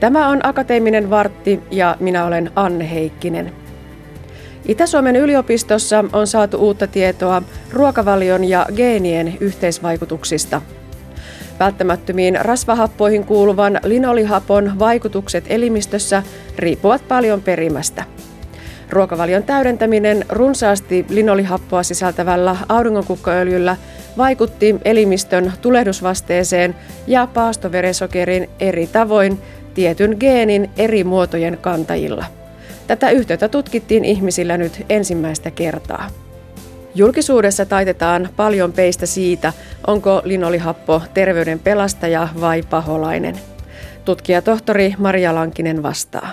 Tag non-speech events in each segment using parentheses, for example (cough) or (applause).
Tämä on Akateeminen vartti ja minä olen Anne Heikkinen. Itä-Suomen yliopistossa on saatu uutta tietoa ruokavalion ja geenien yhteisvaikutuksista. Välttämättömiin rasvahappoihin kuuluvan linolihapon vaikutukset elimistössä riippuvat paljon perimästä. Ruokavalion täydentäminen runsaasti linolihappoa sisältävällä auringonkukkaöljyllä vaikutti elimistön tulehdusvasteeseen ja paastoveresokerin eri tavoin tietyn geenin eri muotojen kantajilla. Tätä yhteyttä tutkittiin ihmisillä nyt ensimmäistä kertaa. Julkisuudessa taitetaan paljon peistä siitä, onko linolihappo terveyden pelastaja vai paholainen. Tutkija tohtori Maria Lankinen vastaa.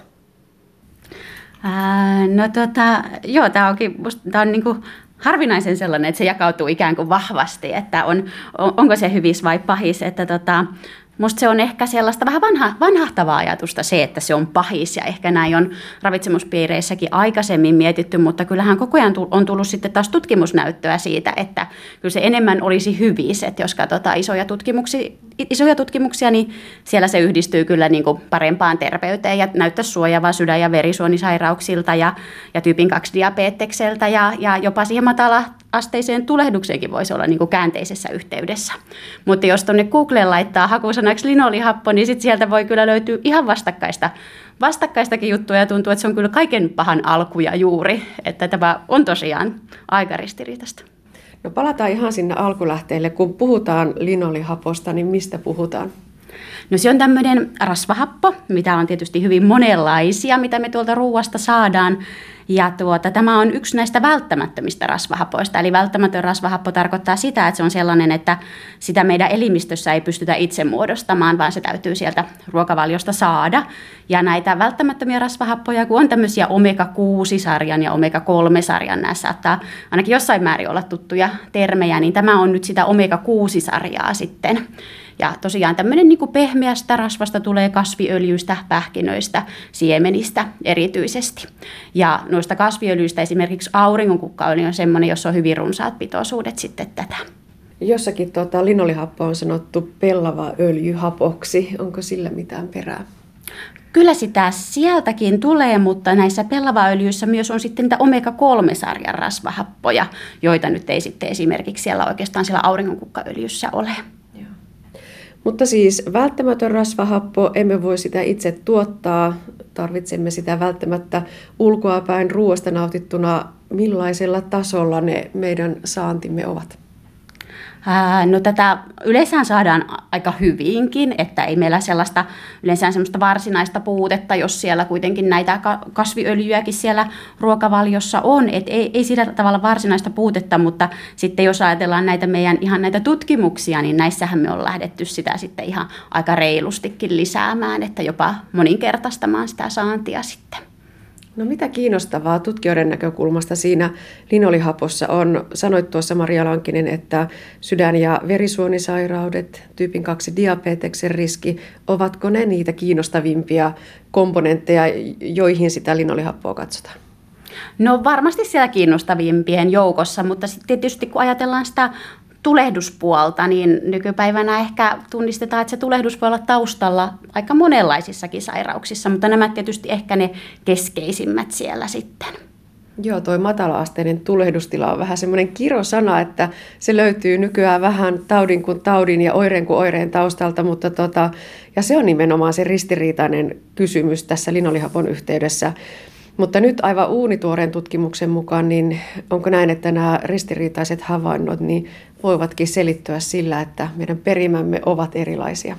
Ää, no tota, joo, tämä onkin, tää on niinku harvinaisen sellainen, että se jakautuu ikään kuin vahvasti, että on, on, onko se hyvis vai pahis, että tota, Musta se on ehkä sellaista vähän vanha, vanhahtavaa ajatusta se, että se on pahis ja ehkä näin on ravitsemuspiireissäkin aikaisemmin mietitty, mutta kyllähän koko ajan on tullut sitten taas tutkimusnäyttöä siitä, että kyllä se enemmän olisi hyvis, että jos katsotaan isoja tutkimuksia, isoja tutkimuksia, niin siellä se yhdistyy kyllä niin kuin parempaan terveyteen ja näyttää suojaavaa sydän- ja verisuonisairauksilta ja, ja tyypin 2 diabetekseltä ja, ja jopa siihen matala asteiseen tulehdukseenkin voisi olla niin kuin käänteisessä yhteydessä. Mutta jos tuonne Googleen laittaa hakusanaksi linolihappo, niin sit sieltä voi kyllä löytyä ihan vastakkaista, vastakkaistakin juttuja ja tuntuu, että se on kyllä kaiken pahan alku ja juuri. Että tämä on tosiaan aika ristiriitasta. No palataan ihan sinne alkulähteelle. Kun puhutaan linolihaposta, niin mistä puhutaan? No se on tämmöinen rasvahappo, mitä on tietysti hyvin monenlaisia, mitä me tuolta ruuasta saadaan. Ja tuota, tämä on yksi näistä välttämättömistä rasvahapoista. Eli välttämätön rasvahappo tarkoittaa sitä, että se on sellainen, että sitä meidän elimistössä ei pystytä itse muodostamaan, vaan se täytyy sieltä ruokavaliosta saada. Ja näitä välttämättömiä rasvahappoja, kun on tämmöisiä omega-6-sarjan ja omega-3-sarjan, nämä saattaa ainakin jossain määrin olla tuttuja termejä, niin tämä on nyt sitä omega-6-sarjaa sitten. Ja tosiaan tämmöinen niin pehmeästä rasvasta tulee kasviöljyistä, pähkinöistä, siemenistä erityisesti. Ja noista kasviöljyistä esimerkiksi auringonkukkaöljy on semmoinen, jossa on hyvin runsaat pitoisuudet sitten tätä. Jossakin tuota, linolihappo on sanottu pellava öljyhapoksi. Onko sillä mitään perää? Kyllä sitä sieltäkin tulee, mutta näissä pellavaöljyissä myös on sitten niitä omega-3-sarjan rasvahappoja, joita nyt ei sitten esimerkiksi siellä oikeastaan siellä auringonkukkaöljyssä ole. Mutta siis välttämätön rasvahappo, emme voi sitä itse tuottaa, tarvitsemme sitä välttämättä ulkoapäin ruoasta nautittuna. Millaisella tasolla ne meidän saantimme ovat? No tätä yleensä saadaan aika hyvinkin, että ei meillä sellaista yleensä sellaista varsinaista puutetta, jos siellä kuitenkin näitä kasviöljyjäkin siellä ruokavaliossa on. Et ei, ei sillä tavalla varsinaista puutetta, mutta sitten jos ajatellaan näitä meidän ihan näitä tutkimuksia, niin näissähän me on lähdetty sitä sitten ihan aika reilustikin lisäämään, että jopa moninkertaistamaan sitä saantia sitten. No mitä kiinnostavaa tutkijoiden näkökulmasta siinä linolihapossa on? Sanoit tuossa Maria Lankinen, että sydän- ja verisuonisairaudet, tyypin 2 diabeteksen riski, ovatko ne niitä kiinnostavimpia komponentteja, joihin sitä linolihappoa katsotaan? No varmasti siellä kiinnostavimpien joukossa, mutta sitten tietysti kun ajatellaan sitä tulehduspuolta, niin nykypäivänä ehkä tunnistetaan, että se tulehdus voi olla taustalla aika monenlaisissakin sairauksissa, mutta nämä tietysti ehkä ne keskeisimmät siellä sitten. Joo, toi matalaasteinen tulehdustila on vähän semmoinen kirosana, että se löytyy nykyään vähän taudin kuin taudin ja oireen kuin oireen taustalta, mutta tota, ja se on nimenomaan se ristiriitainen kysymys tässä linolihapon yhteydessä. Mutta nyt aivan uunituoreen tutkimuksen mukaan, niin onko näin, että nämä ristiriitaiset havainnot niin voivatkin selittyä sillä, että meidän perimämme ovat erilaisia?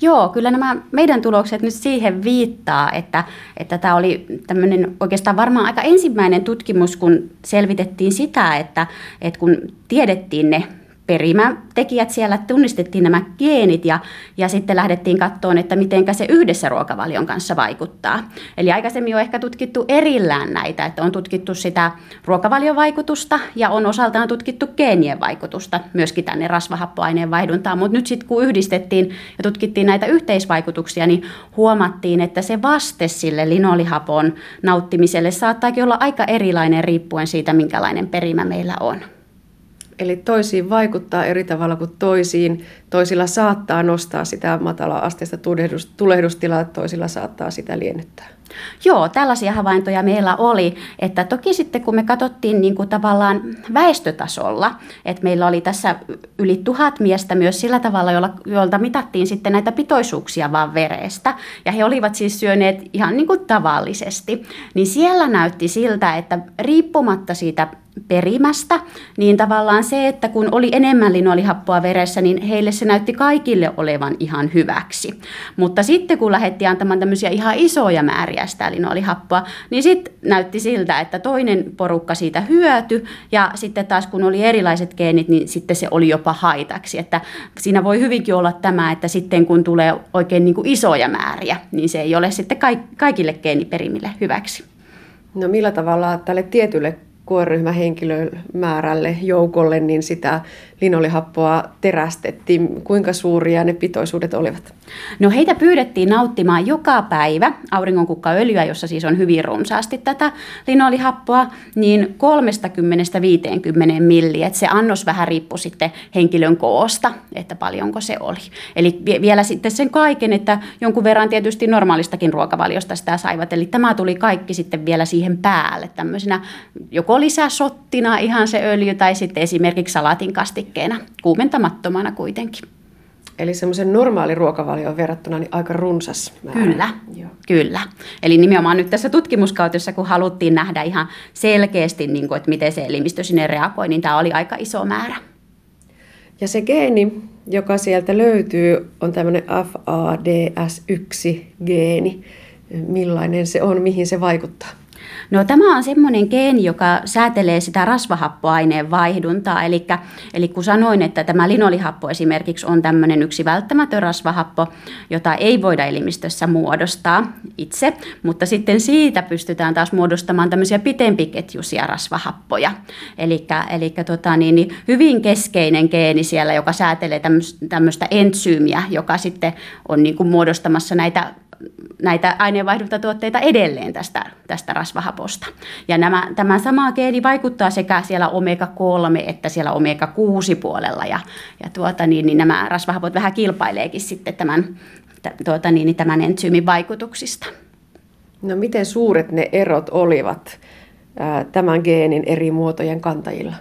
Joo, kyllä nämä meidän tulokset nyt siihen viittaa, että, että tämä oli tämmöinen oikeastaan varmaan aika ensimmäinen tutkimus, kun selvitettiin sitä, että, että kun tiedettiin ne perimätekijät siellä, tunnistettiin nämä geenit ja, ja sitten lähdettiin katsomaan, että miten se yhdessä ruokavalion kanssa vaikuttaa. Eli aikaisemmin on ehkä tutkittu erillään näitä, että on tutkittu sitä ruokavaliovaikutusta ja on osaltaan tutkittu geenien vaikutusta myöskin tänne rasvahappoaineen vaihduntaan, mutta nyt sitten kun yhdistettiin ja tutkittiin näitä yhteisvaikutuksia, niin huomattiin, että se vaste sille linolihapon nauttimiselle saattaakin olla aika erilainen riippuen siitä, minkälainen perimä meillä on. Eli toisiin vaikuttaa eri tavalla kuin toisiin. Toisilla saattaa nostaa sitä matala-asteista tulehdustilaa, toisilla saattaa sitä liennyttää. Joo, tällaisia havaintoja meillä oli, että toki sitten kun me katsottiin niin kuin tavallaan väestötasolla, että meillä oli tässä yli tuhat miestä myös sillä tavalla, jolla, jolta mitattiin sitten näitä pitoisuuksia vaan verestä, ja he olivat siis syöneet ihan niin kuin tavallisesti, niin siellä näytti siltä, että riippumatta siitä perimästä, niin tavallaan se, että kun oli enemmän linolihappoa veressä, niin heille se näytti kaikille olevan ihan hyväksi. Mutta sitten kun lähdettiin antamaan tämmöisiä ihan isoja määriä sitä linolihappoa, niin sitten näytti siltä, että toinen porukka siitä hyöty ja sitten taas kun oli erilaiset geenit, niin sitten se oli jopa haitaksi. Että siinä voi hyvinkin olla tämä, että sitten kun tulee oikein niin kuin isoja määriä, niin se ei ole sitten kaikille geeniperimille hyväksi. No millä tavalla tälle tietylle kuoreryhmähenkilömäärälle, joukolle, niin sitä linolihappoa terästettiin. Kuinka suuria ne pitoisuudet olivat? No heitä pyydettiin nauttimaan joka päivä auringonkukkaöljyä, jossa siis on hyvin runsaasti tätä linolihappoa, niin 30-50 milliä. Se annos vähän riippui sitten henkilön koosta, että paljonko se oli. Eli vielä sitten sen kaiken, että jonkun verran tietysti normaalistakin ruokavaliosta sitä saivat. Eli tämä tuli kaikki sitten vielä siihen päälle tämmöisenä joko lisäsottina ihan se öljy tai sitten esimerkiksi salatin kastikkeena, kuumentamattomana kuitenkin. Eli semmoisen normaali ruokavalioon verrattuna niin aika runsas määrä. Kyllä, Joo. kyllä. Eli nimenomaan nyt tässä tutkimuskautessa, kun haluttiin nähdä ihan selkeästi, niin kuin, että miten se elimistö sinne reagoi, niin tämä oli aika iso määrä. Ja se geeni, joka sieltä löytyy, on tämmöinen FADS1-geeni. Millainen se on, mihin se vaikuttaa? No tämä on semmoinen geeni, joka säätelee sitä rasvahappoaineen vaihduntaa. Eli, eli kun sanoin, että tämä linolihappo esimerkiksi on tämmöinen yksi välttämätön rasvahappo, jota ei voida elimistössä muodostaa itse, mutta sitten siitä pystytään taas muodostamaan tämmöisiä pitempiketjuisia rasvahappoja. Eli, eli tota, niin, niin, hyvin keskeinen geeni siellä, joka säätelee tämmöistä entsyymiä, joka sitten on niin kuin muodostamassa näitä näitä aineenvaihduntatuotteita edelleen tästä, tästä rasvahaposta. Ja nämä, tämä sama geeni vaikuttaa sekä siellä omega-3 että siellä omega-6 puolella. Ja, ja tuota, niin, niin nämä rasvahapot vähän kilpaileekin sitten tämän, tuota, niin, niin tämän entsyymin vaikutuksista. No miten suuret ne erot olivat ää, tämän geenin eri muotojen kantajilla?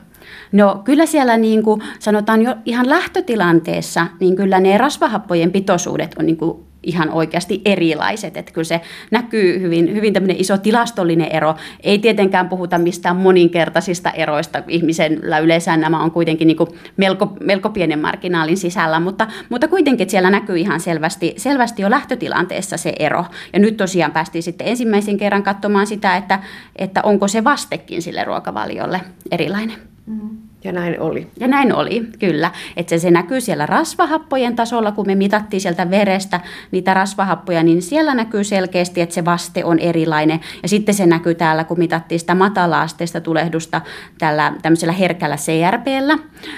No kyllä siellä niin kuin sanotaan jo ihan lähtötilanteessa, niin kyllä ne rasvahappojen pitoisuudet on niin kuin ihan oikeasti erilaiset. Että kyllä se näkyy hyvin, hyvin tämmöinen iso tilastollinen ero. Ei tietenkään puhuta mistään moninkertaisista eroista. Ihmisellä yleensä nämä on kuitenkin niin melko, melko pienen marginaalin sisällä, mutta, mutta kuitenkin että siellä näkyy ihan selvästi, selvästi jo lähtötilanteessa se ero. Ja nyt tosiaan päästiin sitten ensimmäisen kerran katsomaan sitä, että, että onko se vastekin sille ruokavaliolle erilainen. Mm. Ja näin oli. Ja näin oli, kyllä. Että se, se näkyy siellä rasvahappojen tasolla, kun me mitattiin sieltä verestä niitä rasvahappoja, niin siellä näkyy selkeästi, että se vaste on erilainen. Ja sitten se näkyy täällä, kun mitattiin sitä matala-asteista tulehdusta tällä tämmöisellä herkällä CRPllä.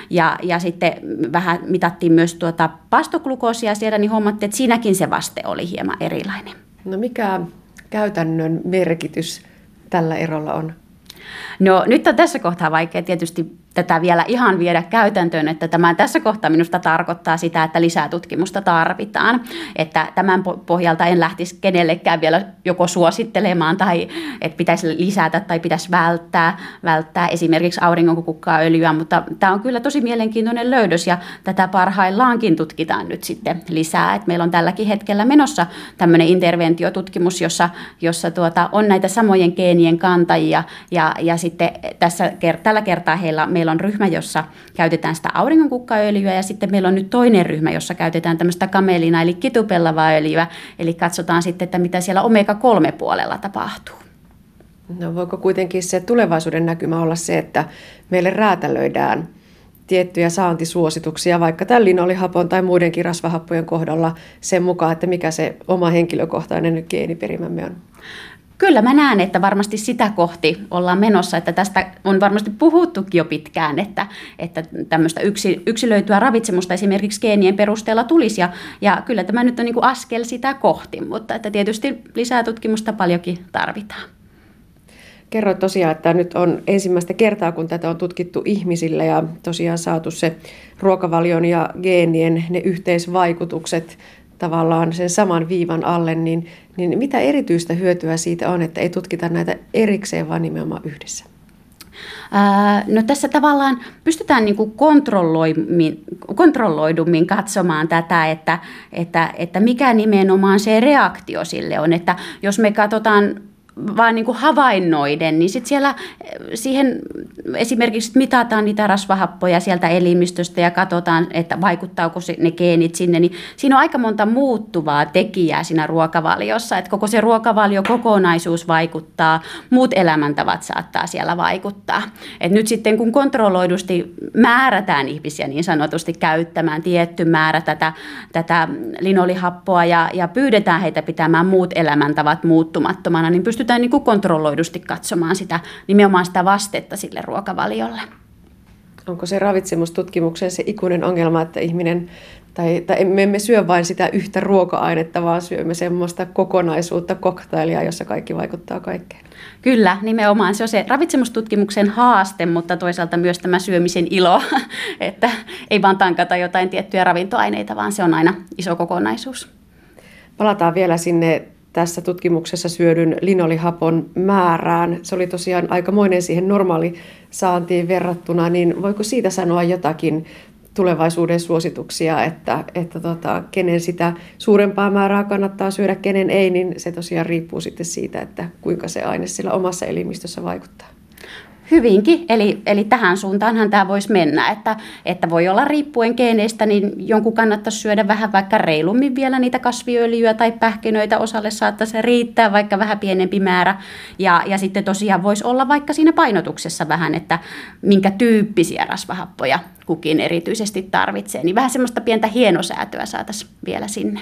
Ja, ja sitten vähän mitattiin myös tuota pastoglukoosia siellä, niin huomattiin, että siinäkin se vaste oli hieman erilainen. No mikä käytännön merkitys tällä erolla on? No nyt on tässä kohtaa vaikea tietysti tätä vielä ihan viedä käytäntöön, että tämä tässä kohtaa minusta tarkoittaa sitä, että lisää tutkimusta tarvitaan. Että tämän pohjalta en lähtisi kenellekään vielä joko suosittelemaan tai että pitäisi lisätä tai pitäisi välttää, välttää esimerkiksi auringonkukkaöljyä, mutta tämä on kyllä tosi mielenkiintoinen löydös ja tätä parhaillaankin tutkitaan nyt sitten lisää. Että meillä on tälläkin hetkellä menossa tämmöinen interventiotutkimus, jossa, jossa tuota, on näitä samojen geenien kantajia ja, ja sitten tässä, tällä kertaa heillä, meillä meillä on ryhmä, jossa käytetään sitä auringonkukkaöljyä ja sitten meillä on nyt toinen ryhmä, jossa käytetään tämmöistä kamelina eli kitupellavaa öljyä. Eli katsotaan sitten, että mitä siellä omega-3 puolella tapahtuu. No voiko kuitenkin se tulevaisuuden näkymä olla se, että meille räätälöidään tiettyjä saantisuosituksia, vaikka tämän linolihapon tai muidenkin rasvahappojen kohdalla sen mukaan, että mikä se oma henkilökohtainen geeniperimämme on? Kyllä mä näen, että varmasti sitä kohti ollaan menossa, että tästä on varmasti puhuttukin jo pitkään, että, että tämmöistä yksi, yksilöityä ravitsemusta esimerkiksi geenien perusteella tulisi, ja, ja kyllä tämä nyt on niin kuin askel sitä kohti, mutta että tietysti lisää tutkimusta paljonkin tarvitaan. Kerroit tosiaan, että nyt on ensimmäistä kertaa, kun tätä on tutkittu ihmisille ja tosiaan saatu se ruokavalion ja geenien ne yhteisvaikutukset tavallaan sen saman viivan alle, niin, niin mitä erityistä hyötyä siitä on, että ei tutkita näitä erikseen, vaan nimenomaan yhdessä? No tässä tavallaan pystytään niin kuin kontrolloidummin katsomaan tätä, että, että, että mikä nimenomaan se reaktio sille on. Että jos me katsotaan vaan niin kuin havainnoiden, niin sitten siellä eh, siihen esimerkiksi mitataan niitä rasvahappoja sieltä elimistöstä ja katsotaan, että vaikuttaako ne geenit sinne, niin siinä on aika monta muuttuvaa tekijää siinä ruokavaliossa, että koko se ruokavalio kokonaisuus vaikuttaa, muut elämäntavat saattaa siellä vaikuttaa. Et nyt sitten kun kontrolloidusti määrätään ihmisiä niin sanotusti käyttämään tietty määrä tätä, tätä linolihappoa ja, ja pyydetään heitä pitämään muut elämäntavat muuttumattomana, niin pystytään pystytään niin kuin kontrolloidusti katsomaan sitä, nimenomaan sitä vastetta sille ruokavaliolle. Onko se ravitsemustutkimuksen se ikuinen ongelma, että ihminen, tai, tai me emme syö vain sitä yhtä ruoka-ainetta, vaan syömme semmoista kokonaisuutta, koktailia, jossa kaikki vaikuttaa kaikkeen? Kyllä, nimenomaan se on se ravitsemustutkimuksen haaste, mutta toisaalta myös tämä syömisen ilo, (laughs) että ei vaan tankata jotain tiettyjä ravintoaineita, vaan se on aina iso kokonaisuus. Palataan vielä sinne tässä tutkimuksessa syödyn linolihapon määrään. Se oli tosiaan aikamoinen siihen normaali saantiin verrattuna, niin voiko siitä sanoa jotakin tulevaisuuden suosituksia, että, että tota, kenen sitä suurempaa määrää kannattaa syödä, kenen ei, niin se tosiaan riippuu sitten siitä, että kuinka se aine sillä omassa elimistössä vaikuttaa. Hyvinkin, eli, eli tähän suuntaanhan tämä voisi mennä, että, että voi olla riippuen geeneistä, niin jonkun kannattaisi syödä vähän vaikka reilummin vielä niitä kasviöljyä tai pähkinöitä, osalle saattaisi riittää vaikka vähän pienempi määrä, ja, ja sitten tosiaan voisi olla vaikka siinä painotuksessa vähän, että minkä tyyppisiä rasvahappoja kukin erityisesti tarvitsee, niin vähän semmoista pientä hienosäätöä saataisiin vielä sinne.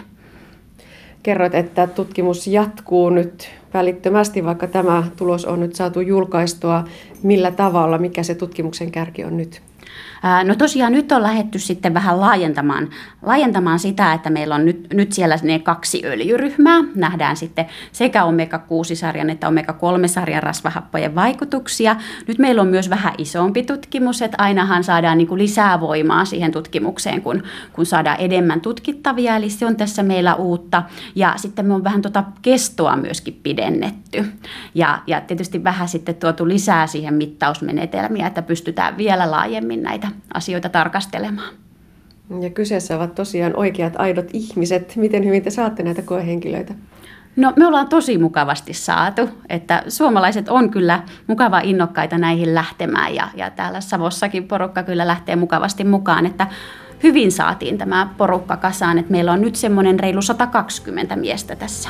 Kerroit, että tutkimus jatkuu nyt välittömästi, vaikka tämä tulos on nyt saatu julkaistua. Millä tavalla, mikä se tutkimuksen kärki on nyt? No tosiaan nyt on lähetty sitten vähän laajentamaan, laajentamaan sitä, että meillä on nyt, nyt siellä ne kaksi öljyryhmää. Nähdään sitten sekä omega-6-sarjan että omega-3-sarjan rasvahappojen vaikutuksia. Nyt meillä on myös vähän isompi tutkimus, että ainahan saadaan niin kuin lisää voimaa siihen tutkimukseen, kun, kun saadaan enemmän tutkittavia, eli se on tässä meillä uutta. Ja sitten me on vähän tuota kestoa myöskin pidennetty. Ja, ja tietysti vähän sitten tuotu lisää siihen mittausmenetelmiä, että pystytään vielä laajemmin näitä asioita tarkastelemaan. Ja kyseessä ovat tosiaan oikeat aidot ihmiset. Miten hyvin te saatte näitä koehenkilöitä? No me ollaan tosi mukavasti saatu, että suomalaiset on kyllä mukava innokkaita näihin lähtemään ja, ja täällä Savossakin porukka kyllä lähtee mukavasti mukaan, että hyvin saatiin tämä porukka kasaan, että meillä on nyt semmoinen reilu 120 miestä tässä.